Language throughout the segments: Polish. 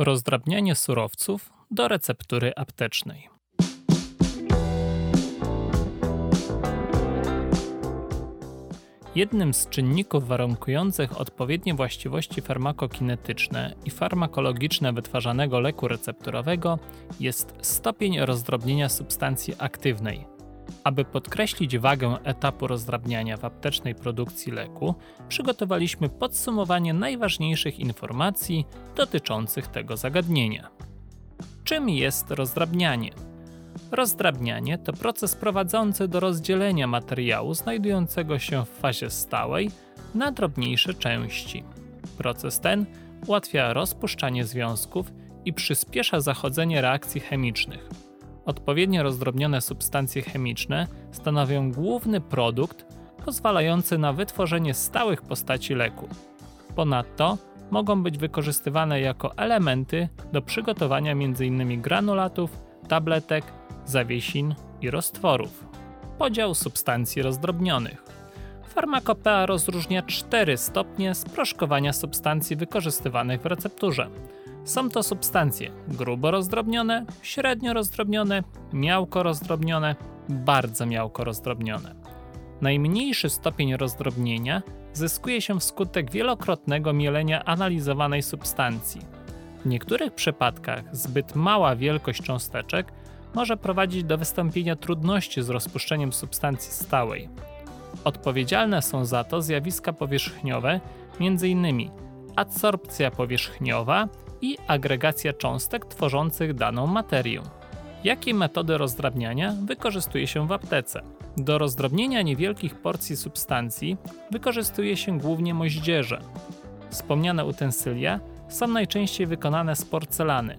Rozdrabnianie surowców do receptury aptecznej. Jednym z czynników warunkujących odpowiednie właściwości farmakokinetyczne i farmakologiczne wytwarzanego leku recepturowego jest stopień rozdrobnienia substancji aktywnej. Aby podkreślić wagę etapu rozdrabniania w aptecznej produkcji leku, przygotowaliśmy podsumowanie najważniejszych informacji dotyczących tego zagadnienia. Czym jest rozdrabnianie? Rozdrabnianie to proces prowadzący do rozdzielenia materiału znajdującego się w fazie stałej na drobniejsze części. Proces ten ułatwia rozpuszczanie związków i przyspiesza zachodzenie reakcji chemicznych. Odpowiednio rozdrobnione substancje chemiczne stanowią główny produkt pozwalający na wytworzenie stałych postaci leku. Ponadto mogą być wykorzystywane jako elementy do przygotowania m.in. granulatów, tabletek, zawiesin i roztworów. Podział substancji rozdrobnionych. Farmakopea rozróżnia cztery stopnie sproszkowania substancji wykorzystywanych w recepturze. Są to substancje grubo rozdrobnione, średnio rozdrobnione, miałko rozdrobnione, bardzo miałko rozdrobnione. Najmniejszy stopień rozdrobnienia zyskuje się wskutek wielokrotnego mielenia analizowanej substancji. W niektórych przypadkach zbyt mała wielkość cząsteczek może prowadzić do wystąpienia trudności z rozpuszczeniem substancji stałej. Odpowiedzialne są za to zjawiska powierzchniowe, m.in. adsorpcja powierzchniowa i agregacja cząstek tworzących daną materię. Jakie metody rozdrabniania wykorzystuje się w aptece? Do rozdrobnienia niewielkich porcji substancji wykorzystuje się głównie moździerze. Wspomniane utensylia są najczęściej wykonane z porcelany.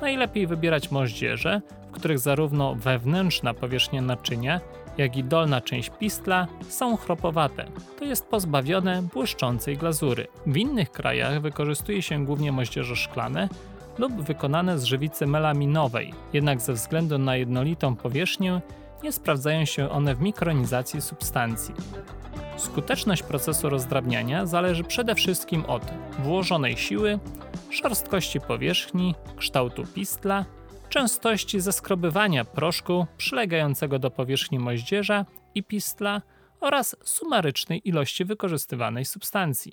Najlepiej wybierać moździerze, w których zarówno wewnętrzna powierzchnia naczynia, jak i dolna część pistla są chropowate, to jest pozbawione błyszczącej glazury. W innych krajach wykorzystuje się głównie moździerze szklane lub wykonane z żywicy melaminowej, jednak ze względu na jednolitą powierzchnię nie sprawdzają się one w mikronizacji substancji. Skuteczność procesu rozdrabniania zależy przede wszystkim od włożonej siły, szorstkości powierzchni, kształtu pistla, częstości zeskrobywania proszku przylegającego do powierzchni moździerza i pistla oraz sumarycznej ilości wykorzystywanej substancji.